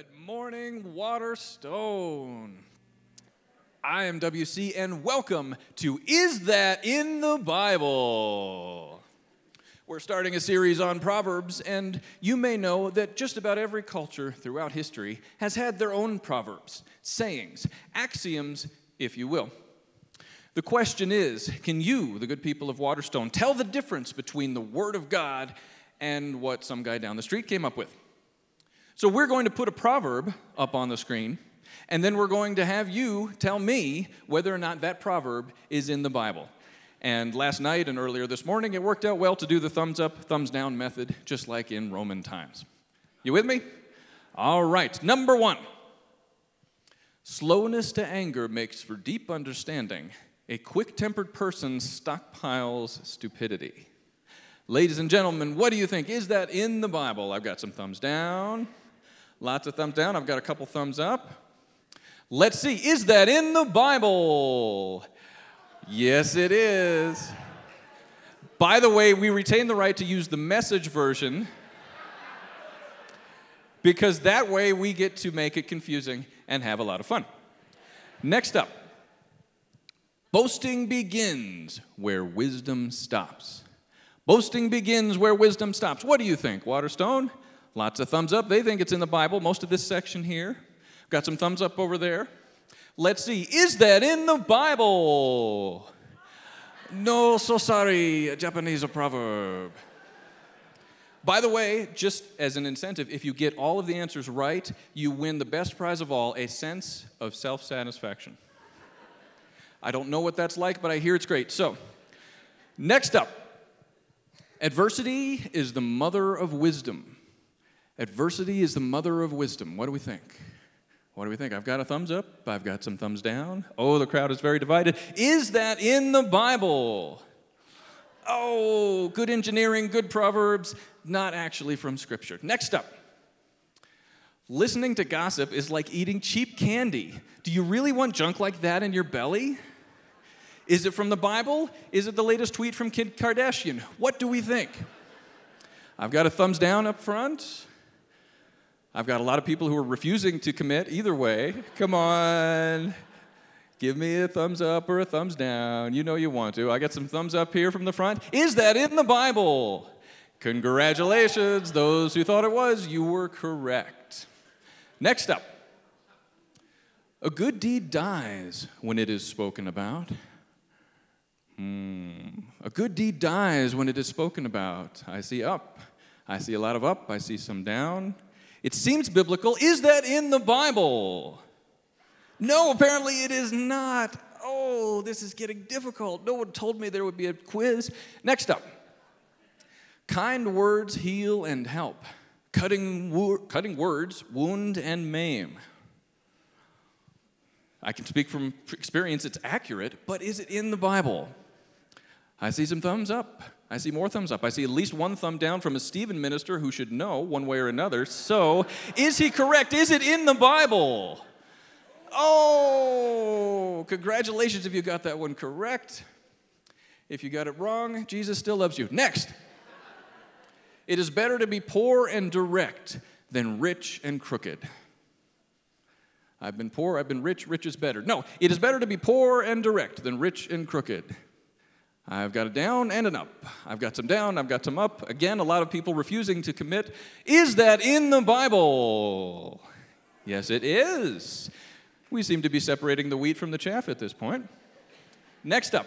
Good morning, Waterstone. I am WC, and welcome to Is That in the Bible? We're starting a series on Proverbs, and you may know that just about every culture throughout history has had their own proverbs, sayings, axioms, if you will. The question is can you, the good people of Waterstone, tell the difference between the Word of God and what some guy down the street came up with? So we're going to put a proverb up on the screen, and then we're going to have you tell me whether or not that proverb is in the Bible. And last night and earlier this morning, it worked out well to do the thumbs up, thumbs down method, just like in Roman times. You with me? All right, number one slowness to anger makes for deep understanding. A quick tempered person stockpiles stupidity. Ladies and gentlemen, what do you think? Is that in the Bible? I've got some thumbs down. Lots of thumbs down. I've got a couple thumbs up. Let's see. Is that in the Bible? Yes, it is. By the way, we retain the right to use the message version because that way we get to make it confusing and have a lot of fun. Next up boasting begins where wisdom stops. Boasting begins where wisdom stops. What do you think, Waterstone? Lots of thumbs up. They think it's in the Bible, most of this section here. Got some thumbs up over there. Let's see, is that in the Bible? No, so sorry, a Japanese proverb. By the way, just as an incentive, if you get all of the answers right, you win the best prize of all a sense of self satisfaction. I don't know what that's like, but I hear it's great. So, next up adversity is the mother of wisdom. Adversity is the mother of wisdom. What do we think? What do we think? I've got a thumbs up. I've got some thumbs down. Oh, the crowd is very divided. Is that in the Bible? Oh, good engineering, good proverbs, not actually from Scripture. Next up. Listening to gossip is like eating cheap candy. Do you really want junk like that in your belly? Is it from the Bible? Is it the latest tweet from Kim Kardashian? What do we think? I've got a thumbs down up front. I've got a lot of people who are refusing to commit either way. Come on. Give me a thumbs up or a thumbs down. You know you want to. I got some thumbs up here from the front. Is that in the Bible? Congratulations, those who thought it was, you were correct. Next up a good deed dies when it is spoken about. Hmm. A good deed dies when it is spoken about. I see up. I see a lot of up. I see some down. It seems biblical. Is that in the Bible? No, apparently it is not. Oh, this is getting difficult. No one told me there would be a quiz. Next up kind words heal and help, cutting, wo- cutting words wound and maim. I can speak from experience, it's accurate, but is it in the Bible? I see some thumbs up. I see more thumbs up. I see at least one thumb down from a Stephen minister who should know one way or another. So, is he correct? Is it in the Bible? Oh, congratulations if you got that one correct. If you got it wrong, Jesus still loves you. Next. It is better to be poor and direct than rich and crooked. I've been poor, I've been rich, rich is better. No, it is better to be poor and direct than rich and crooked. I've got a down and an up. I've got some down, I've got some up. Again, a lot of people refusing to commit. Is that in the Bible? Yes, it is. We seem to be separating the wheat from the chaff at this point. Next up,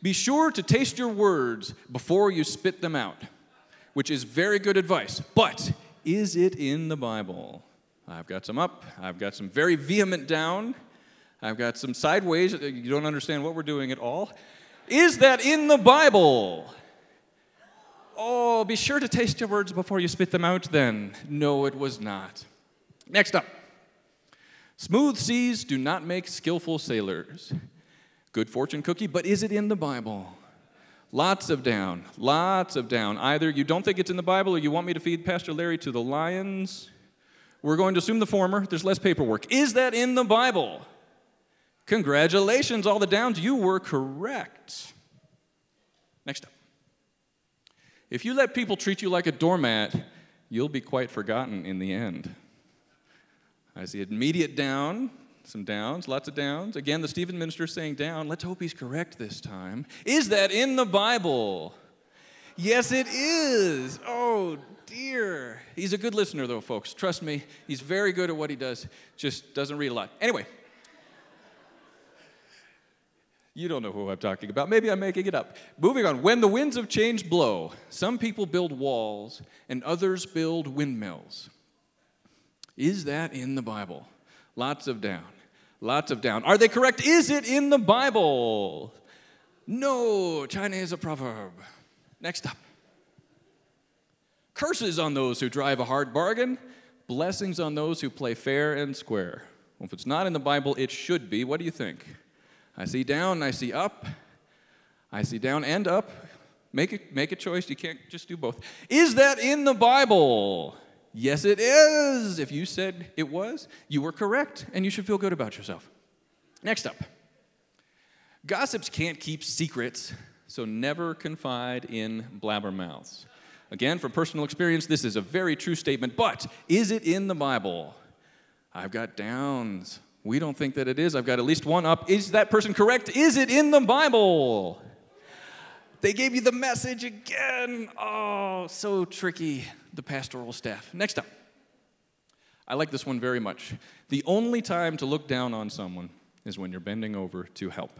be sure to taste your words before you spit them out, which is very good advice. But is it in the Bible? I've got some up, I've got some very vehement down, I've got some sideways. You don't understand what we're doing at all. Is that in the Bible? Oh, be sure to taste your words before you spit them out then. No, it was not. Next up Smooth seas do not make skillful sailors. Good fortune cookie, but is it in the Bible? Lots of down, lots of down. Either you don't think it's in the Bible or you want me to feed Pastor Larry to the lions. We're going to assume the former. There's less paperwork. Is that in the Bible? Congratulations, all the downs, you were correct. Next up. If you let people treat you like a doormat, you'll be quite forgotten in the end. I see immediate down, some downs, lots of downs. Again, the Stephen minister saying down. Let's hope he's correct this time. Is that in the Bible? Yes, it is. Oh, dear. He's a good listener, though, folks. Trust me, he's very good at what he does, just doesn't read a lot. Anyway, you don't know who I'm talking about. Maybe I'm making it up. Moving on. When the winds of change blow, some people build walls and others build windmills. Is that in the Bible? Lots of down. Lots of down. Are they correct? Is it in the Bible? No, China is a proverb. Next up. Curses on those who drive a hard bargain, blessings on those who play fair and square. Well, if it's not in the Bible, it should be. What do you think? I see down, I see up. I see down and up. Make a, make a choice. You can't just do both. Is that in the Bible? Yes, it is. If you said it was, you were correct, and you should feel good about yourself. Next up gossips can't keep secrets, so never confide in blabbermouths. Again, from personal experience, this is a very true statement, but is it in the Bible? I've got downs. We don't think that it is. I've got at least one up. Is that person correct? Is it in the Bible? They gave you the message again. Oh, so tricky, the pastoral staff. Next up. I like this one very much. The only time to look down on someone is when you're bending over to help.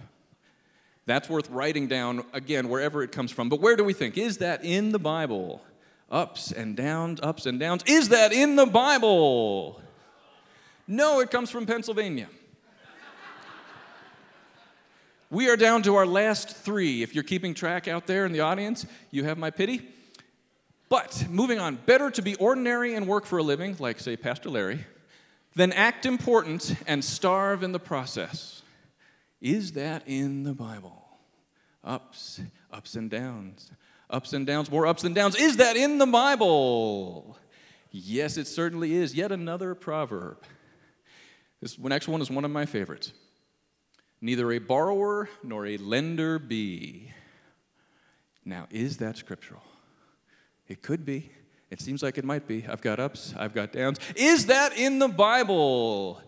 That's worth writing down again, wherever it comes from. But where do we think? Is that in the Bible? Ups and downs, ups and downs. Is that in the Bible? No, it comes from Pennsylvania. we are down to our last three. If you're keeping track out there in the audience, you have my pity. But moving on, better to be ordinary and work for a living, like, say, Pastor Larry, than act important and starve in the process. Is that in the Bible? Ups, ups and downs, ups and downs, more ups and downs. Is that in the Bible? Yes, it certainly is. Yet another proverb. This next one is one of my favorites. Neither a borrower nor a lender be. Now, is that scriptural? It could be. It seems like it might be. I've got ups, I've got downs. Is that in the Bible?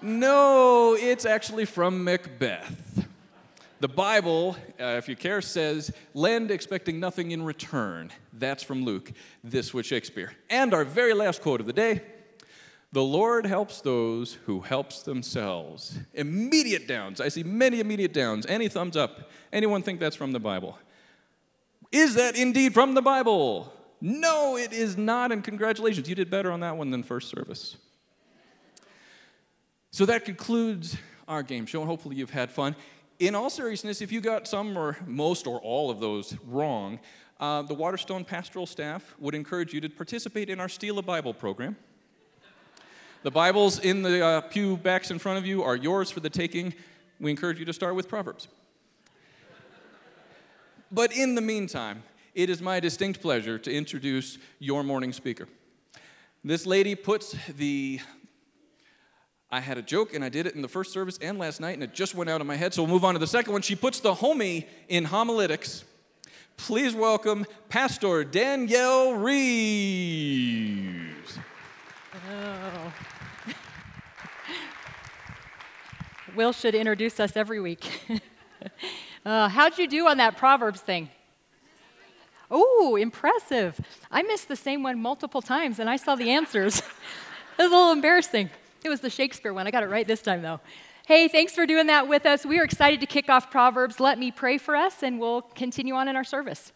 No, it's actually from Macbeth. The Bible, uh, if you care, says, lend expecting nothing in return. That's from Luke. This was Shakespeare. And our very last quote of the day the Lord helps those who helps themselves. Immediate downs. I see many immediate downs. Any thumbs up? Anyone think that's from the Bible? Is that indeed from the Bible? No, it is not, and congratulations. You did better on that one than first service. So that concludes our game show, and hopefully you've had fun. In all seriousness, if you got some or most or all of those wrong, uh, the Waterstone pastoral staff would encourage you to participate in our Steal a Bible program. The Bibles in the uh, pew backs in front of you are yours for the taking. We encourage you to start with Proverbs. But in the meantime, it is my distinct pleasure to introduce your morning speaker. This lady puts the I had a joke and I did it in the first service and last night, and it just went out of my head. So we'll move on to the second one. She puts the homie in homiletics. Please welcome Pastor Danielle Reeves. Will should introduce us every week. uh, how'd you do on that Proverbs thing? Oh, impressive. I missed the same one multiple times and I saw the answers. it was a little embarrassing. It was the Shakespeare one. I got it right this time, though. Hey, thanks for doing that with us. We are excited to kick off Proverbs. Let me pray for us and we'll continue on in our service.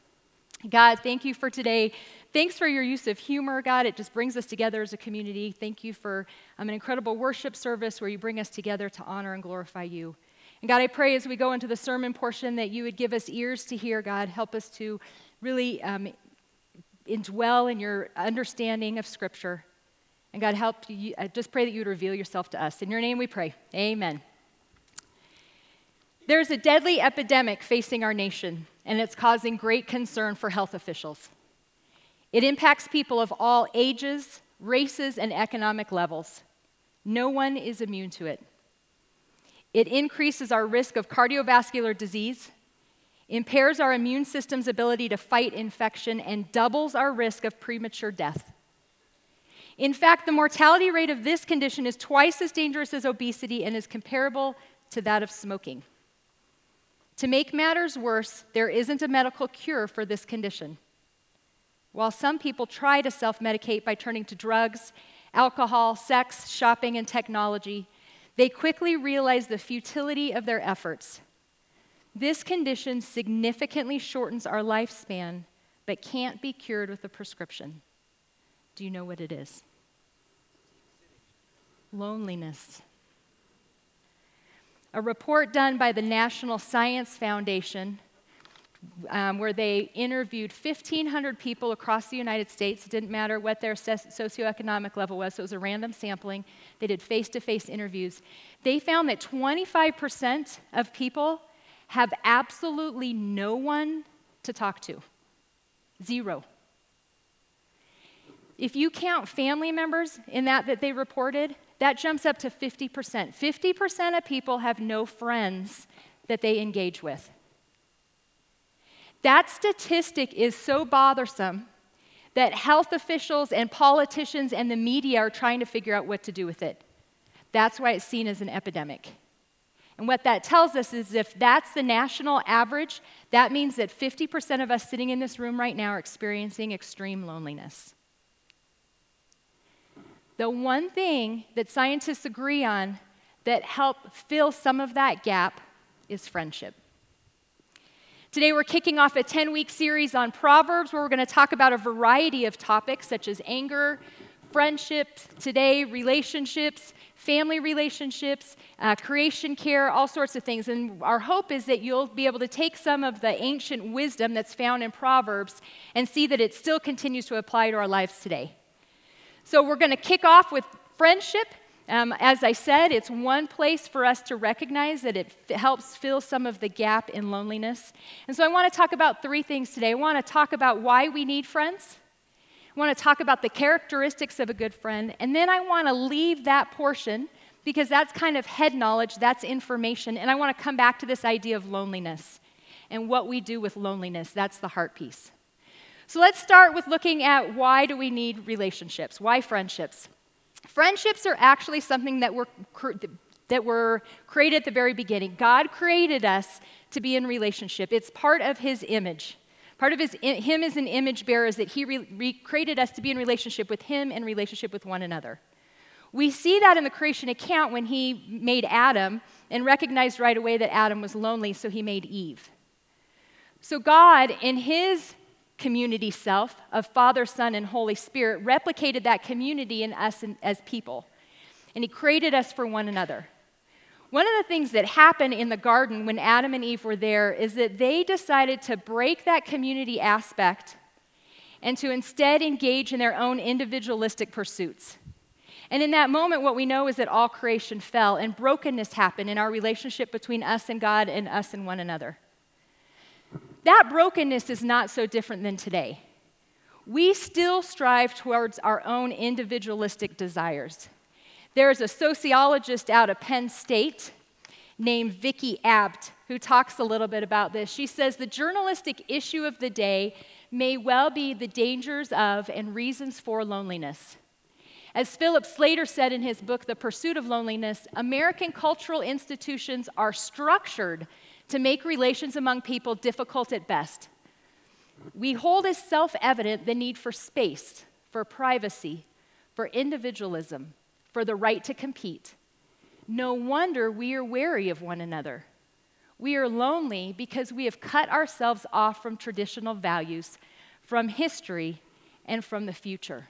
God, thank you for today. Thanks for your use of humor, God. It just brings us together as a community. Thank you for um, an incredible worship service where you bring us together to honor and glorify you. And God, I pray as we go into the sermon portion that you would give us ears to hear, God. Help us to really um, indwell in your understanding of Scripture. And God, help you. I just pray that you would reveal yourself to us. In your name we pray. Amen. There's a deadly epidemic facing our nation, and it's causing great concern for health officials. It impacts people of all ages, races, and economic levels. No one is immune to it. It increases our risk of cardiovascular disease, impairs our immune system's ability to fight infection, and doubles our risk of premature death. In fact, the mortality rate of this condition is twice as dangerous as obesity and is comparable to that of smoking. To make matters worse, there isn't a medical cure for this condition. While some people try to self medicate by turning to drugs, alcohol, sex, shopping, and technology, they quickly realize the futility of their efforts. This condition significantly shortens our lifespan, but can't be cured with a prescription. Do you know what it is? Loneliness. A report done by the National Science Foundation, um, where they interviewed 1,500 people across the United States. It didn't matter what their socioeconomic level was, so it was a random sampling. They did face to face interviews. They found that 25% of people have absolutely no one to talk to. Zero. If you count family members in that that they reported, that jumps up to 50%. 50% of people have no friends that they engage with. That statistic is so bothersome that health officials and politicians and the media are trying to figure out what to do with it. That's why it's seen as an epidemic. And what that tells us is if that's the national average, that means that 50% of us sitting in this room right now are experiencing extreme loneliness. The one thing that scientists agree on that help fill some of that gap is friendship. Today, we're kicking off a 10 week series on Proverbs where we're going to talk about a variety of topics such as anger, friendship, today, relationships, family relationships, uh, creation care, all sorts of things. And our hope is that you'll be able to take some of the ancient wisdom that's found in Proverbs and see that it still continues to apply to our lives today. So we're going to kick off with friendship. Um, as I said, it's one place for us to recognize that it f- helps fill some of the gap in loneliness. And so I want to talk about three things today. I want to talk about why we need friends. I want to talk about the characteristics of a good friend. And then I want to leave that portion because that's kind of head knowledge, that's information. And I want to come back to this idea of loneliness and what we do with loneliness. That's the heart piece. So let's start with looking at why do we need relationships? Why friendships? Friendships are actually something that were, that were created at the very beginning. God created us to be in relationship. It's part of his image. Part of his, him as an image bearer is that he re- re- created us to be in relationship with him and relationship with one another. We see that in the creation account when he made Adam and recognized right away that Adam was lonely, so he made Eve. So God, in his community self of Father, Son, and Holy Spirit replicated that community in us as people. And He created us for one another. One of the things that happened in the garden when Adam and Eve were there is that they decided to break that community aspect and to instead engage in their own individualistic pursuits. And in that moment, what we know is that all creation fell and brokenness happened in our relationship between us and God and us and one another. That brokenness is not so different than today. We still strive towards our own individualistic desires. There's a sociologist out of Penn State named Vicki Abt who talks a little bit about this. She says the journalistic issue of the day may well be the dangers of and reasons for loneliness. As Philip Slater said in his book, The Pursuit of Loneliness, American cultural institutions are structured to make relations among people difficult at best. We hold as self evident the need for space, for privacy, for individualism, for the right to compete. No wonder we are wary of one another. We are lonely because we have cut ourselves off from traditional values, from history, and from the future.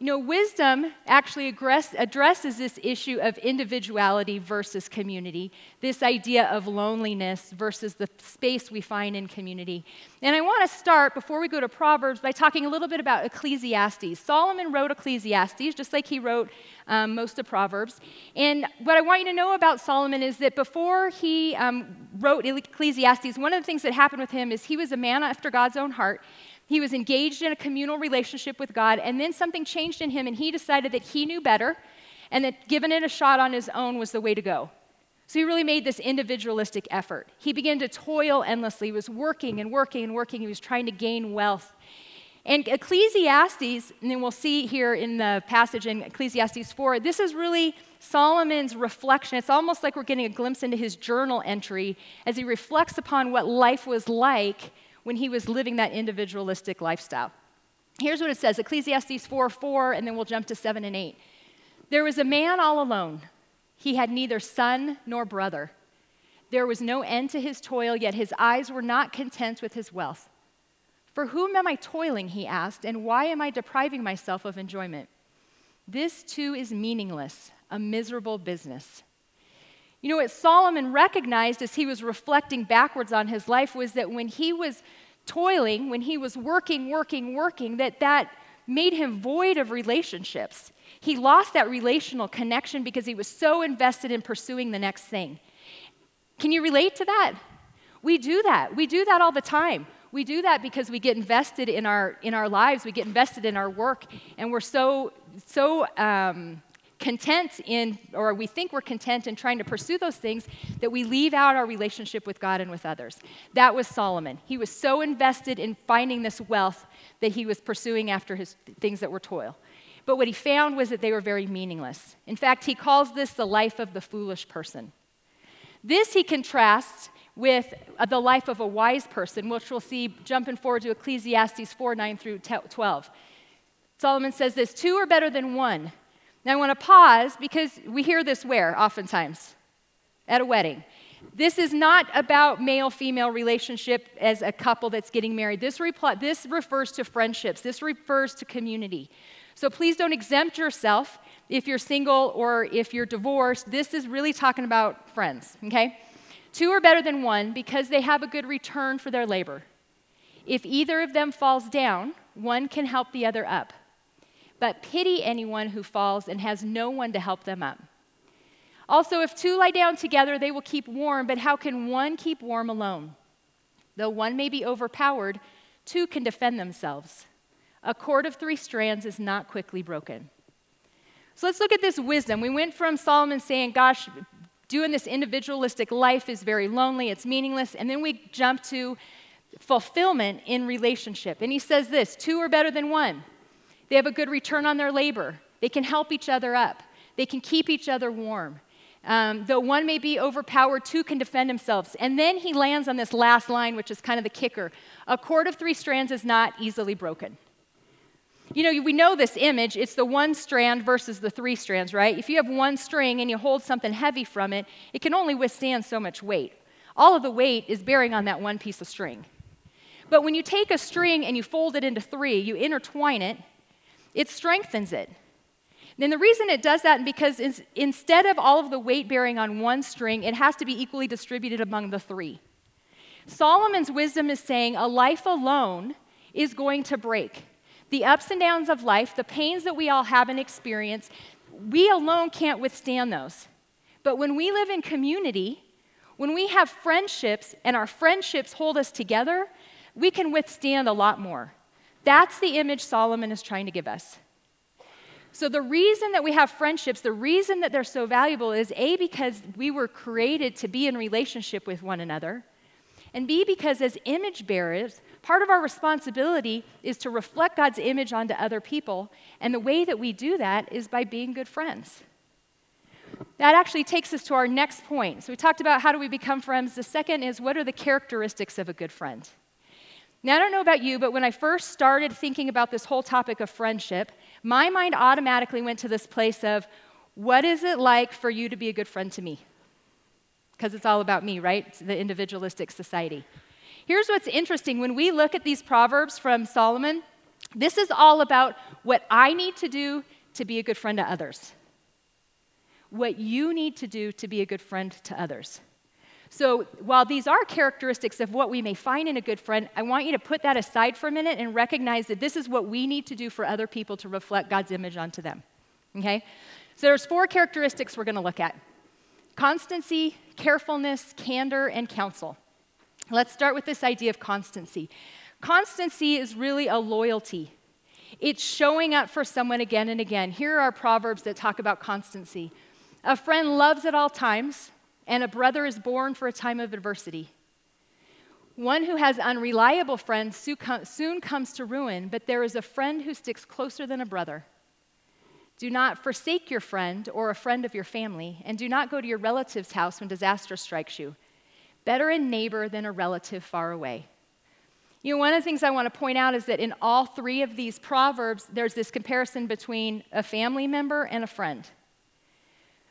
You know, wisdom actually address, addresses this issue of individuality versus community, this idea of loneliness versus the space we find in community. And I want to start, before we go to Proverbs, by talking a little bit about Ecclesiastes. Solomon wrote Ecclesiastes, just like he wrote um, most of Proverbs. And what I want you to know about Solomon is that before he um, wrote Ecclesiastes, one of the things that happened with him is he was a man after God's own heart. He was engaged in a communal relationship with God, and then something changed in him, and he decided that he knew better and that giving it a shot on his own was the way to go. So he really made this individualistic effort. He began to toil endlessly. He was working and working and working. He was trying to gain wealth. And Ecclesiastes, and then we'll see here in the passage in Ecclesiastes 4, this is really Solomon's reflection. It's almost like we're getting a glimpse into his journal entry as he reflects upon what life was like when he was living that individualistic lifestyle. Here's what it says Ecclesiastes 4 4, and then we'll jump to 7 and 8. There was a man all alone. He had neither son nor brother. There was no end to his toil, yet his eyes were not content with his wealth. For whom am I toiling, he asked, and why am I depriving myself of enjoyment? This too is meaningless, a miserable business. You know what Solomon recognized as he was reflecting backwards on his life was that when he was toiling, when he was working, working, working, that that made him void of relationships. He lost that relational connection because he was so invested in pursuing the next thing. Can you relate to that? We do that. We do that all the time. We do that because we get invested in our in our lives. We get invested in our work, and we're so so um, content in, or we think we're content in trying to pursue those things that we leave out our relationship with God and with others. That was Solomon. He was so invested in finding this wealth that he was pursuing after his things that were toil. But what he found was that they were very meaningless. In fact, he calls this the life of the foolish person. This he contrasts with uh, the life of a wise person, which we'll see jumping forward to Ecclesiastes 4 9 through 12. Solomon says this two are better than one. Now I want to pause because we hear this where oftentimes? At a wedding. This is not about male female relationship as a couple that's getting married. This, repl- this refers to friendships, this refers to community. So please don't exempt yourself if you're single or if you're divorced. This is really talking about friends, okay? Two are better than one because they have a good return for their labor. If either of them falls down, one can help the other up. But pity anyone who falls and has no one to help them up. Also, if two lie down together, they will keep warm, but how can one keep warm alone? Though one may be overpowered, two can defend themselves. A cord of three strands is not quickly broken. So let's look at this wisdom. We went from Solomon saying, Gosh, doing this individualistic life is very lonely, it's meaningless. And then we jump to fulfillment in relationship. And he says this two are better than one. They have a good return on their labor, they can help each other up, they can keep each other warm. Um, though one may be overpowered, two can defend themselves. And then he lands on this last line, which is kind of the kicker. A cord of three strands is not easily broken. You know, we know this image. It's the one strand versus the three strands, right? If you have one string and you hold something heavy from it, it can only withstand so much weight. All of the weight is bearing on that one piece of string. But when you take a string and you fold it into three, you intertwine it, it strengthens it. And the reason it does that is because instead of all of the weight bearing on one string, it has to be equally distributed among the three. Solomon's wisdom is saying a life alone is going to break. The ups and downs of life, the pains that we all have and experience, we alone can't withstand those. But when we live in community, when we have friendships and our friendships hold us together, we can withstand a lot more. That's the image Solomon is trying to give us. So, the reason that we have friendships, the reason that they're so valuable is A, because we were created to be in relationship with one another, and B, because as image bearers, part of our responsibility is to reflect God's image onto other people, and the way that we do that is by being good friends. That actually takes us to our next point. So, we talked about how do we become friends. The second is what are the characteristics of a good friend? Now, I don't know about you, but when I first started thinking about this whole topic of friendship, my mind automatically went to this place of what is it like for you to be a good friend to me? Because it's all about me, right? It's the individualistic society. Here's what's interesting when we look at these proverbs from Solomon, this is all about what I need to do to be a good friend to others. What you need to do to be a good friend to others. So, while these are characteristics of what we may find in a good friend, I want you to put that aside for a minute and recognize that this is what we need to do for other people to reflect God's image onto them. Okay? So, there's four characteristics we're going to look at constancy, carefulness, candor, and counsel. Let's start with this idea of constancy. Constancy is really a loyalty. It's showing up for someone again and again. Here are proverbs that talk about constancy. A friend loves at all times, and a brother is born for a time of adversity. One who has unreliable friends soon comes to ruin, but there is a friend who sticks closer than a brother. Do not forsake your friend or a friend of your family, and do not go to your relative's house when disaster strikes you. Better a neighbor than a relative far away. You know, one of the things I want to point out is that in all three of these proverbs, there's this comparison between a family member and a friend.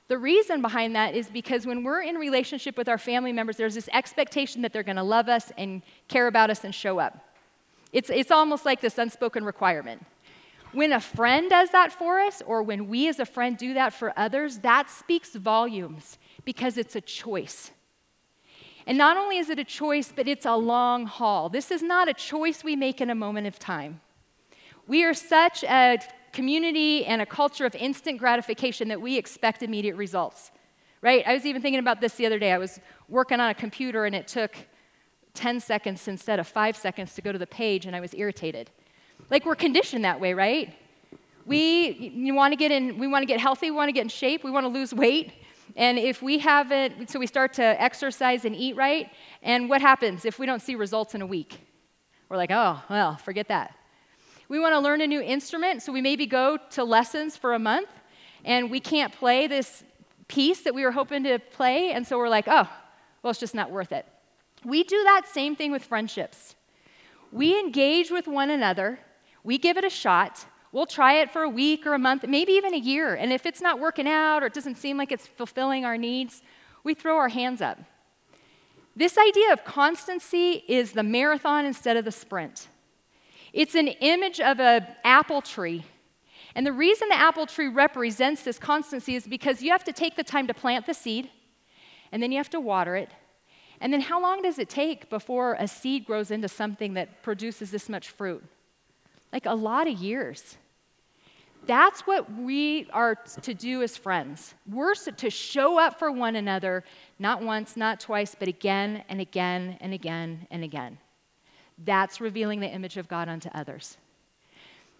The reason behind that is because when we're in relationship with our family members, there's this expectation that they're going to love us and care about us and show up. It's, it's almost like this unspoken requirement. When a friend does that for us, or when we as a friend do that for others, that speaks volumes because it's a choice. And not only is it a choice, but it's a long haul. This is not a choice we make in a moment of time. We are such a community and a culture of instant gratification that we expect immediate results, right? I was even thinking about this the other day. I was working on a computer and it took 10 seconds instead of five seconds to go to the page, and I was irritated. Like we're conditioned that way, right? We want to get in, we want to get healthy, we want to get in shape, we want to lose weight. And if we haven't, so we start to exercise and eat right, and what happens if we don't see results in a week? We're like, oh, well, forget that. We want to learn a new instrument, so we maybe go to lessons for a month, and we can't play this piece that we were hoping to play, and so we're like, oh, well, it's just not worth it. We do that same thing with friendships. We engage with one another, we give it a shot, we'll try it for a week or a month, maybe even a year, and if it's not working out or it doesn't seem like it's fulfilling our needs, we throw our hands up. This idea of constancy is the marathon instead of the sprint. It's an image of an apple tree. And the reason the apple tree represents this constancy is because you have to take the time to plant the seed, and then you have to water it. And then how long does it take before a seed grows into something that produces this much fruit? Like a lot of years. That's what we are to do as friends. We're to show up for one another, not once, not twice, but again and again and again and again. That's revealing the image of God unto others.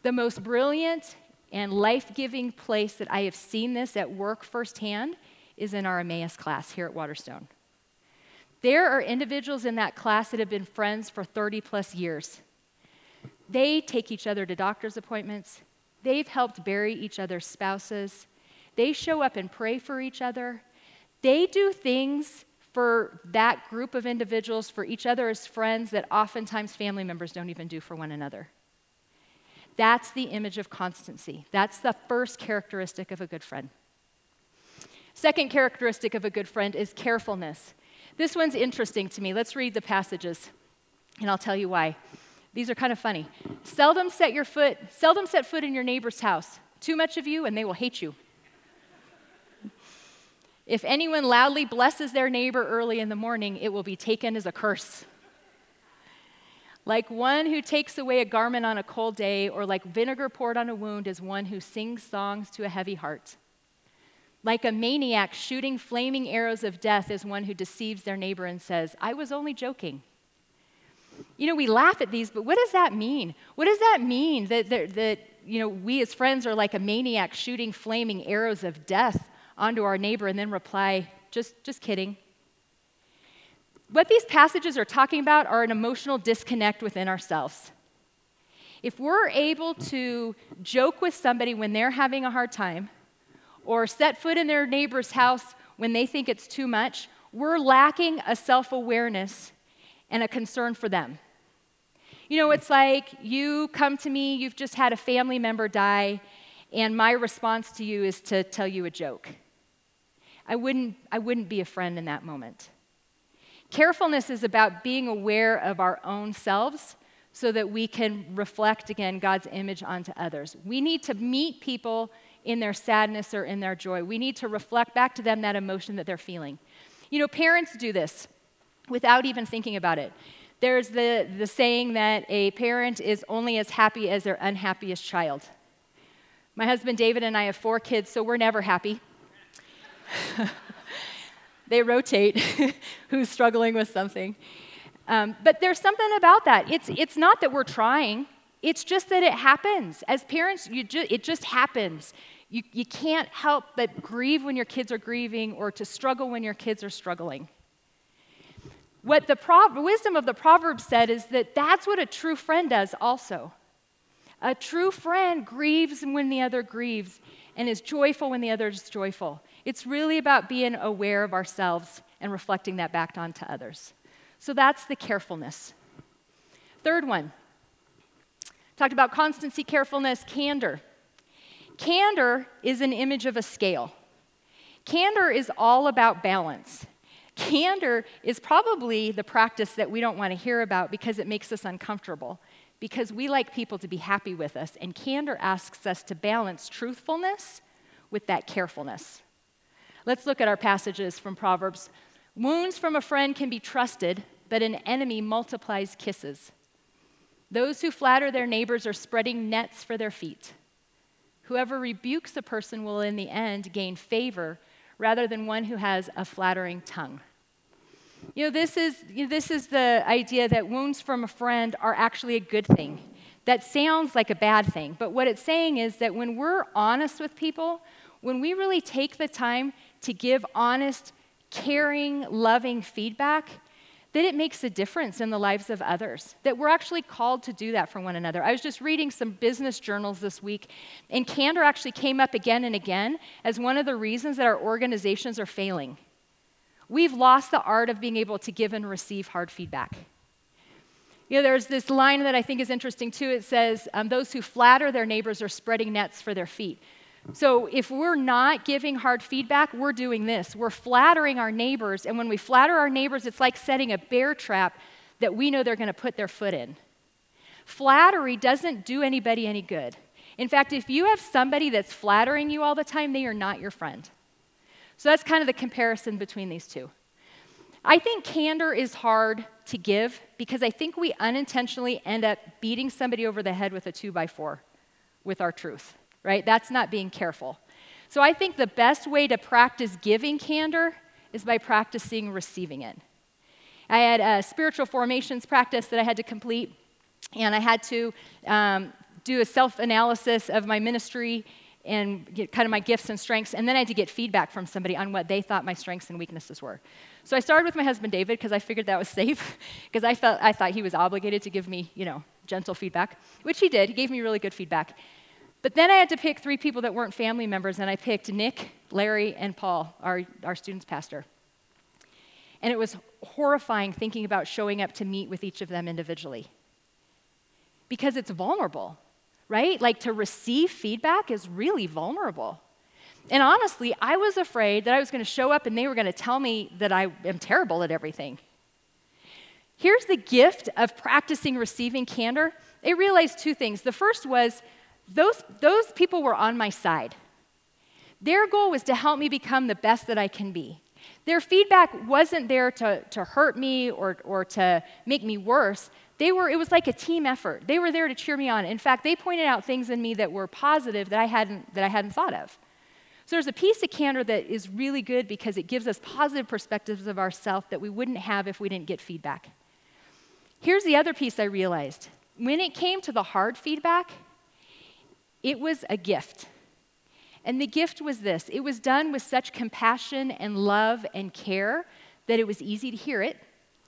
The most brilliant and life giving place that I have seen this at work firsthand is in our Emmaus class here at Waterstone. There are individuals in that class that have been friends for 30 plus years. They take each other to doctor's appointments, they've helped bury each other's spouses, they show up and pray for each other. They do things for that group of individuals, for each other as friends, that oftentimes family members don't even do for one another. That's the image of constancy. That's the first characteristic of a good friend. Second characteristic of a good friend is carefulness. This one's interesting to me. Let's read the passages, and I'll tell you why. These are kind of funny. Seldom set your foot, seldom set foot in your neighbor's house. Too much of you, and they will hate you. If anyone loudly blesses their neighbor early in the morning, it will be taken as a curse. Like one who takes away a garment on a cold day, or like vinegar poured on a wound, is one who sings songs to a heavy heart. Like a maniac shooting flaming arrows of death is one who deceives their neighbor and says, I was only joking. You know, we laugh at these, but what does that mean? What does that mean that, that, that you know, we as friends are like a maniac shooting flaming arrows of death onto our neighbor and then reply, just, just kidding. What these passages are talking about are an emotional disconnect within ourselves. If we're able to joke with somebody when they're having a hard time, or set foot in their neighbor's house when they think it's too much, we're lacking a self awareness and a concern for them. You know, it's like you come to me, you've just had a family member die, and my response to you is to tell you a joke. I wouldn't, I wouldn't be a friend in that moment. Carefulness is about being aware of our own selves so that we can reflect again God's image onto others. We need to meet people in their sadness or in their joy. We need to reflect back to them that emotion that they're feeling. You know, parents do this without even thinking about it. There's the, the saying that a parent is only as happy as their unhappiest child. My husband David and I have four kids, so we're never happy. they rotate who's struggling with something. Um, but there's something about that. It's, it's not that we're trying, it's just that it happens. As parents, ju- it just happens. You, you can't help but grieve when your kids are grieving or to struggle when your kids are struggling. What the pro- wisdom of the Proverbs said is that that's what a true friend does also. A true friend grieves when the other grieves and is joyful when the other is joyful. It's really about being aware of ourselves and reflecting that back onto others. So that's the carefulness. Third one talked about constancy, carefulness, candor. Candor is an image of a scale. Candor is all about balance. Candor is probably the practice that we don't want to hear about because it makes us uncomfortable, because we like people to be happy with us. And candor asks us to balance truthfulness with that carefulness. Let's look at our passages from Proverbs. Wounds from a friend can be trusted, but an enemy multiplies kisses. Those who flatter their neighbors are spreading nets for their feet. Whoever rebukes a person will, in the end, gain favor rather than one who has a flattering tongue. You know, this is, you know, this is the idea that wounds from a friend are actually a good thing. That sounds like a bad thing, but what it's saying is that when we're honest with people, when we really take the time to give honest, caring, loving feedback, that it makes a difference in the lives of others, that we're actually called to do that for one another. I was just reading some business journals this week, and candor actually came up again and again as one of the reasons that our organizations are failing. We've lost the art of being able to give and receive hard feedback. You know, there's this line that I think is interesting too. It says, um, Those who flatter their neighbors are spreading nets for their feet. So if we're not giving hard feedback, we're doing this. We're flattering our neighbors. And when we flatter our neighbors, it's like setting a bear trap that we know they're going to put their foot in. Flattery doesn't do anybody any good. In fact, if you have somebody that's flattering you all the time, they are not your friend. So that's kind of the comparison between these two. I think candor is hard to give because I think we unintentionally end up beating somebody over the head with a two by four with our truth right? That's not being careful. So I think the best way to practice giving candor is by practicing receiving it. I had a spiritual formations practice that I had to complete, and I had to um, do a self analysis of my ministry and get kind of my gifts and strengths, and then I had to get feedback from somebody on what they thought my strengths and weaknesses were. So I started with my husband David because I figured that was safe, because I felt I thought he was obligated to give me, you know, gentle feedback, which he did. He gave me really good feedback. But then I had to pick three people that weren't family members, and I picked Nick, Larry, and Paul, our, our student's pastor. And it was horrifying thinking about showing up to meet with each of them individually. Because it's vulnerable, right? Like to receive feedback is really vulnerable. And honestly, I was afraid that I was going to show up and they were going to tell me that I am terrible at everything. Here's the gift of practicing receiving candor. I realized two things. The first was those, those people were on my side. Their goal was to help me become the best that I can be. Their feedback wasn't there to, to hurt me or, or to make me worse. They were, it was like a team effort. They were there to cheer me on. In fact, they pointed out things in me that were positive that I hadn't, that I hadn't thought of. So there's a piece of candor that is really good because it gives us positive perspectives of ourselves that we wouldn't have if we didn't get feedback. Here's the other piece I realized. When it came to the hard feedback, it was a gift. And the gift was this it was done with such compassion and love and care that it was easy to hear it.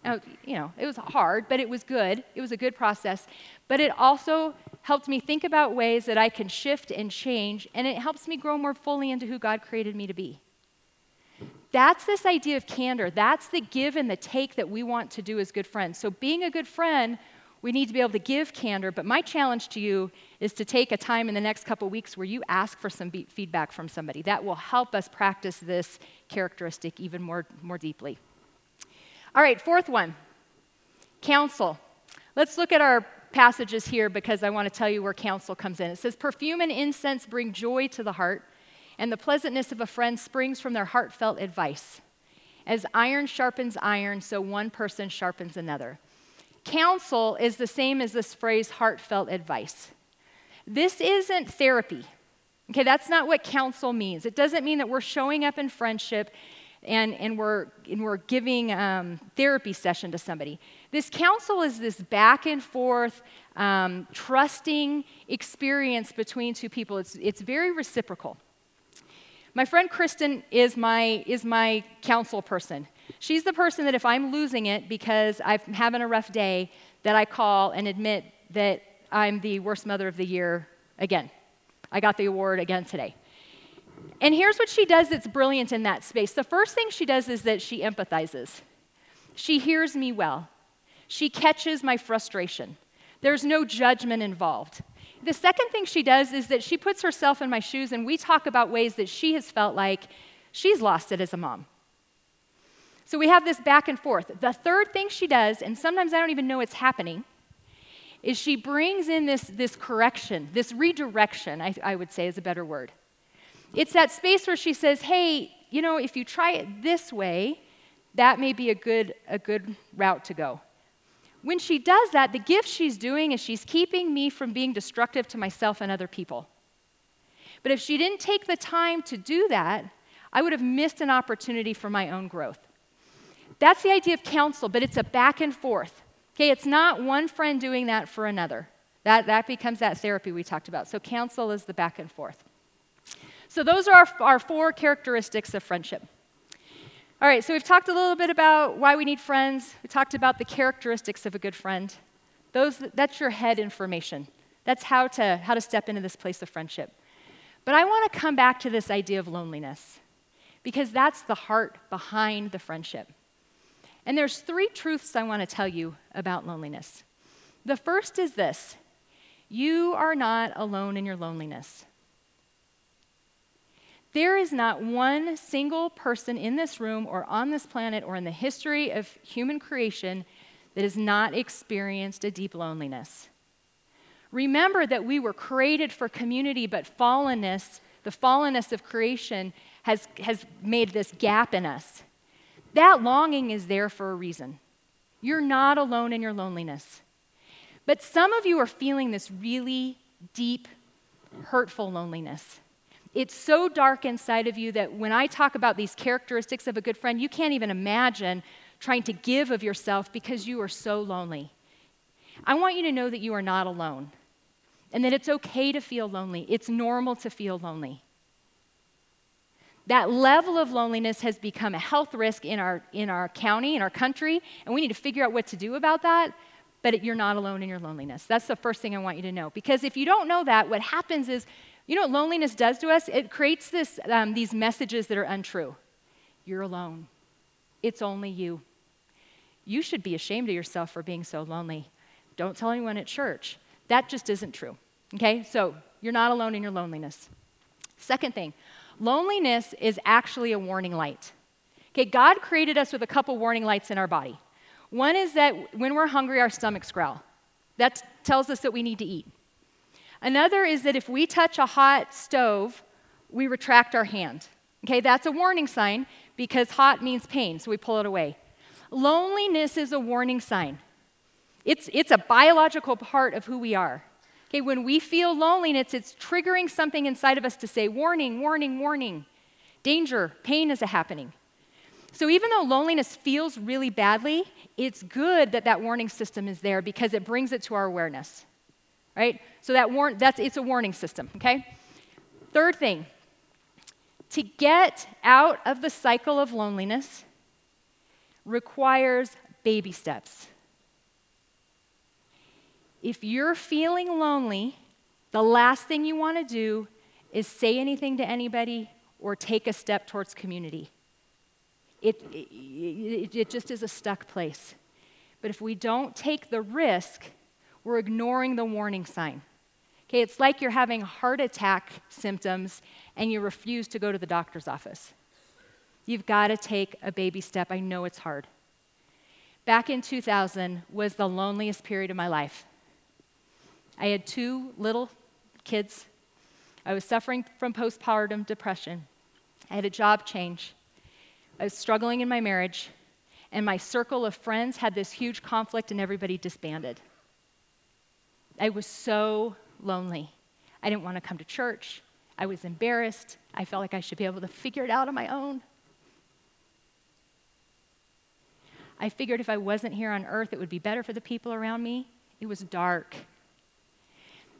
Now, you know, it was hard, but it was good. It was a good process. But it also helped me think about ways that I can shift and change, and it helps me grow more fully into who God created me to be. That's this idea of candor. That's the give and the take that we want to do as good friends. So, being a good friend we need to be able to give candor, but my challenge to you is to take a time in the next couple weeks where you ask for some be- feedback from somebody. That will help us practice this characteristic even more, more deeply. All right, fourth one counsel. Let's look at our passages here because I want to tell you where counsel comes in. It says, Perfume and incense bring joy to the heart, and the pleasantness of a friend springs from their heartfelt advice. As iron sharpens iron, so one person sharpens another. Counsel is the same as this phrase, heartfelt advice. This isn't therapy. Okay, that's not what counsel means. It doesn't mean that we're showing up in friendship and, and, we're, and we're giving um, therapy session to somebody. This counsel is this back and forth, um, trusting experience between two people. It's, it's very reciprocal. My friend Kristen is my, is my counsel person. She's the person that if I'm losing it because I'm having a rough day, that I call and admit that I'm the worst mother of the year again. I got the award again today. And here's what she does that's brilliant in that space. The first thing she does is that she empathizes. She hears me well. She catches my frustration. There's no judgment involved. The second thing she does is that she puts herself in my shoes and we talk about ways that she has felt like she's lost it as a mom. So we have this back and forth. The third thing she does, and sometimes I don't even know it's happening, is she brings in this, this correction, this redirection, I, I would say is a better word. It's that space where she says, hey, you know, if you try it this way, that may be a good, a good route to go. When she does that, the gift she's doing is she's keeping me from being destructive to myself and other people. But if she didn't take the time to do that, I would have missed an opportunity for my own growth. That's the idea of counsel, but it's a back and forth. Okay, it's not one friend doing that for another. That, that becomes that therapy we talked about. So, counsel is the back and forth. So, those are our, our four characteristics of friendship. All right, so we've talked a little bit about why we need friends. We talked about the characteristics of a good friend. Those, that's your head information. That's how to, how to step into this place of friendship. But I want to come back to this idea of loneliness because that's the heart behind the friendship. And there's three truths I want to tell you about loneliness. The first is this you are not alone in your loneliness. There is not one single person in this room or on this planet or in the history of human creation that has not experienced a deep loneliness. Remember that we were created for community, but fallenness, the fallenness of creation, has, has made this gap in us. That longing is there for a reason. You're not alone in your loneliness. But some of you are feeling this really deep, hurtful loneliness. It's so dark inside of you that when I talk about these characteristics of a good friend, you can't even imagine trying to give of yourself because you are so lonely. I want you to know that you are not alone and that it's okay to feel lonely. It's normal to feel lonely. That level of loneliness has become a health risk in our, in our county, in our country, and we need to figure out what to do about that. But you're not alone in your loneliness. That's the first thing I want you to know. Because if you don't know that, what happens is, you know what loneliness does to us? It creates this, um, these messages that are untrue. You're alone. It's only you. You should be ashamed of yourself for being so lonely. Don't tell anyone at church. That just isn't true. Okay? So you're not alone in your loneliness. Second thing, Loneliness is actually a warning light. Okay, God created us with a couple warning lights in our body. One is that when we're hungry, our stomachs growl. That tells us that we need to eat. Another is that if we touch a hot stove, we retract our hand. Okay, that's a warning sign because hot means pain, so we pull it away. Loneliness is a warning sign. It's, it's a biological part of who we are. When we feel loneliness, it's triggering something inside of us to say, warning, warning, warning. Danger, pain is happening. So even though loneliness feels really badly, it's good that that warning system is there because it brings it to our awareness. Right? So that war- that's it's a warning system, okay? Third thing, to get out of the cycle of loneliness requires baby steps. If you're feeling lonely, the last thing you want to do is say anything to anybody or take a step towards community. It, it, it, just is a stuck place. But if we don't take the risk, we're ignoring the warning sign. Okay, it's like you're having heart attack symptoms and you refuse to go to the doctor's office. You've got to take a baby step. I know it's hard. Back in 2000 was the loneliest period of my life. I had two little kids. I was suffering from postpartum depression. I had a job change. I was struggling in my marriage. And my circle of friends had this huge conflict, and everybody disbanded. I was so lonely. I didn't want to come to church. I was embarrassed. I felt like I should be able to figure it out on my own. I figured if I wasn't here on earth, it would be better for the people around me. It was dark.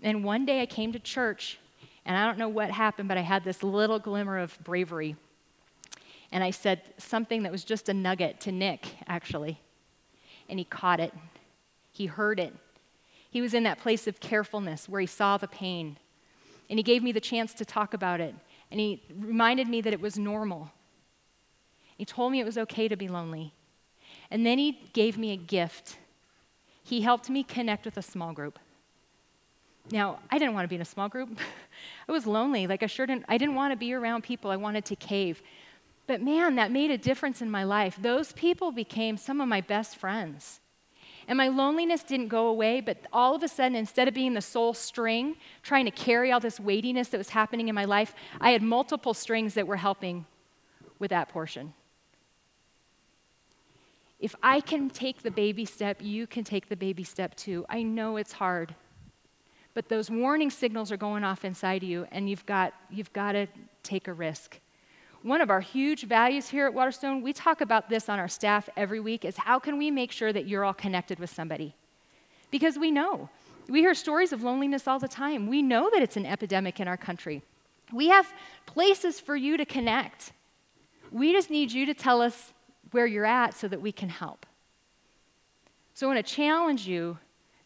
And one day I came to church And I don't know what happened, but I had this little glimmer of bravery. And I said something that was just a nugget to Nick, actually. And he caught it, he heard it. He was in that place of carefulness where he saw the pain. And he gave me the chance to talk about it. And he reminded me that it was normal. He told me it was okay to be lonely. And then he gave me a gift. He helped me connect with a small group. Now, I didn't want to be in a small group. I was lonely. Like I sure didn't I didn't want to be around people. I wanted to cave. But man, that made a difference in my life. Those people became some of my best friends. And my loneliness didn't go away, but all of a sudden, instead of being the sole string, trying to carry all this weightiness that was happening in my life, I had multiple strings that were helping with that portion. If I can take the baby step, you can take the baby step too. I know it's hard, but those warning signals are going off inside you, and you've got, you've got to take a risk. One of our huge values here at Waterstone, we talk about this on our staff every week, is how can we make sure that you're all connected with somebody? Because we know. We hear stories of loneliness all the time. We know that it's an epidemic in our country. We have places for you to connect. We just need you to tell us where you're at so that we can help. So I want to challenge you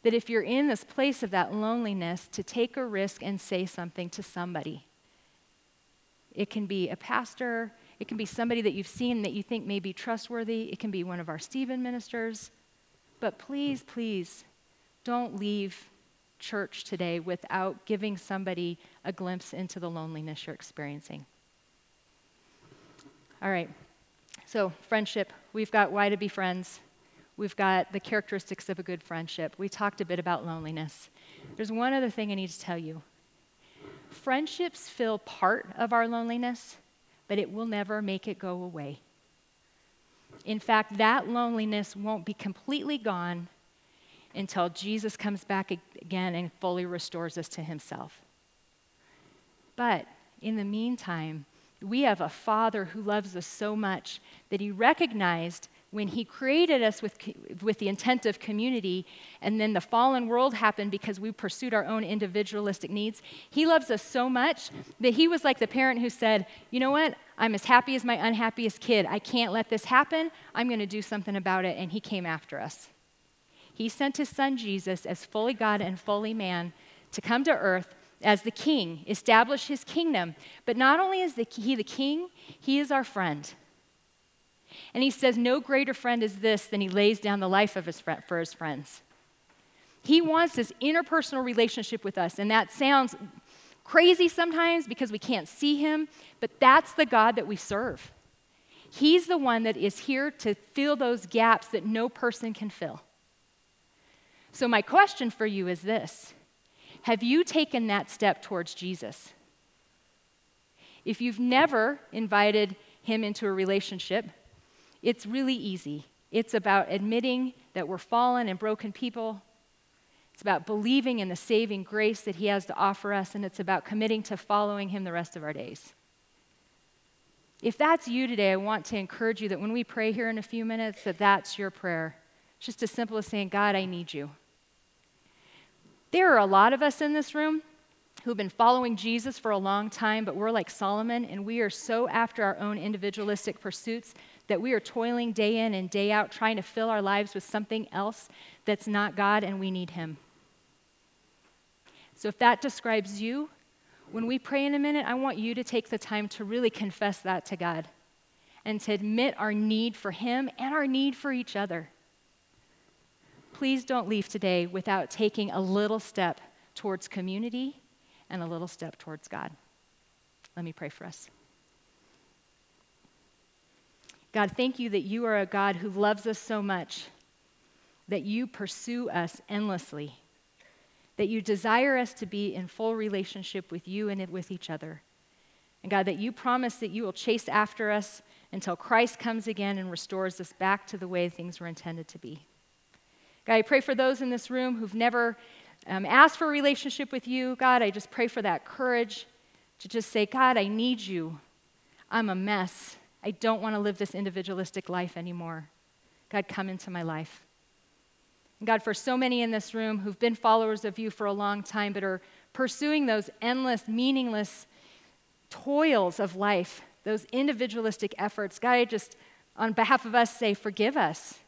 that if you're in this place of that loneliness, to take a risk and say something to somebody. It can be a pastor, it can be somebody that you've seen that you think may be trustworthy, it can be one of our Stephen ministers. But please, please, don't leave church today without giving somebody a glimpse into the loneliness you're experiencing. All right, so friendship, we've got why to be friends. We've got the characteristics of a good friendship. We talked a bit about loneliness. There's one other thing I need to tell you Friendships fill part of our loneliness, but it will never make it go away. In fact, that loneliness won't be completely gone until Jesus comes back again and fully restores us to himself. But in the meantime, we have a Father who loves us so much that he recognized when he created us with, with the intent of community, and then the fallen world happened because we pursued our own individualistic needs, he loves us so much that he was like the parent who said, You know what? I'm as happy as my unhappiest kid. I can't let this happen. I'm going to do something about it. And he came after us. He sent his son Jesus as fully God and fully man to come to earth as the king, establish his kingdom. But not only is the, he the king, he is our friend. And he says, No greater friend is this than he lays down the life of his for his friends. He wants this interpersonal relationship with us, and that sounds crazy sometimes because we can't see him, but that's the God that we serve. He's the one that is here to fill those gaps that no person can fill. So, my question for you is this Have you taken that step towards Jesus? If you've never invited him into a relationship, it's really easy. It's about admitting that we're fallen and broken people. It's about believing in the saving grace that He has to offer us, and it's about committing to following Him the rest of our days. If that's you today, I want to encourage you that when we pray here in a few minutes, that that's your prayer. It's just as simple as saying, God, I need you. There are a lot of us in this room who've been following Jesus for a long time, but we're like Solomon, and we are so after our own individualistic pursuits that we are toiling day in and day out trying to fill our lives with something else that's not God and we need Him. So if that describes you, when we pray in a minute, I want you to take the time to really confess that to God and to admit our need for Him and our need for each other. Please don't leave today without taking a little step towards community and a little step towards God. Let me pray for us. God, thank you that you are a God who loves us so much, that you pursue us endlessly, that you desire us to be in full relationship with you and with each other. And God, that you promise that you will chase after us until Christ comes again and restores us back to the way things were intended to be. God, I pray for those in this room who've never um, asked for a relationship with you. God, I just pray for that courage to just say, God, I need you. I'm a mess. I don't want to live this individualistic life anymore. God, come into my life. And God, for so many in this room who've been followers of you for a long time but are pursuing those endless, meaningless toils of life, those individualistic efforts. God, I just, on behalf of us, say, forgive us.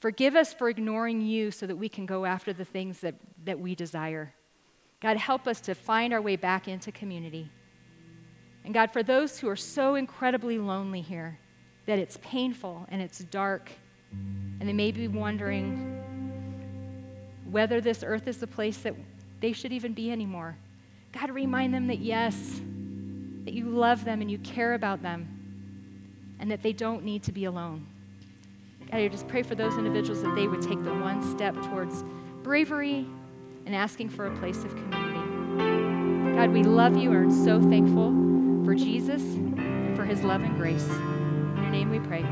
Forgive us for ignoring you so that we can go after the things that, that we desire. God, help us to find our way back into community. And God, for those who are so incredibly lonely here, that it's painful and it's dark, and they may be wondering whether this earth is the place that they should even be anymore. God, remind them that yes, that you love them and you care about them, and that they don't need to be alone. God, I just pray for those individuals that they would take the one step towards bravery and asking for a place of community. God, we love you and are so thankful for Jesus and for his love and grace. In your name we pray.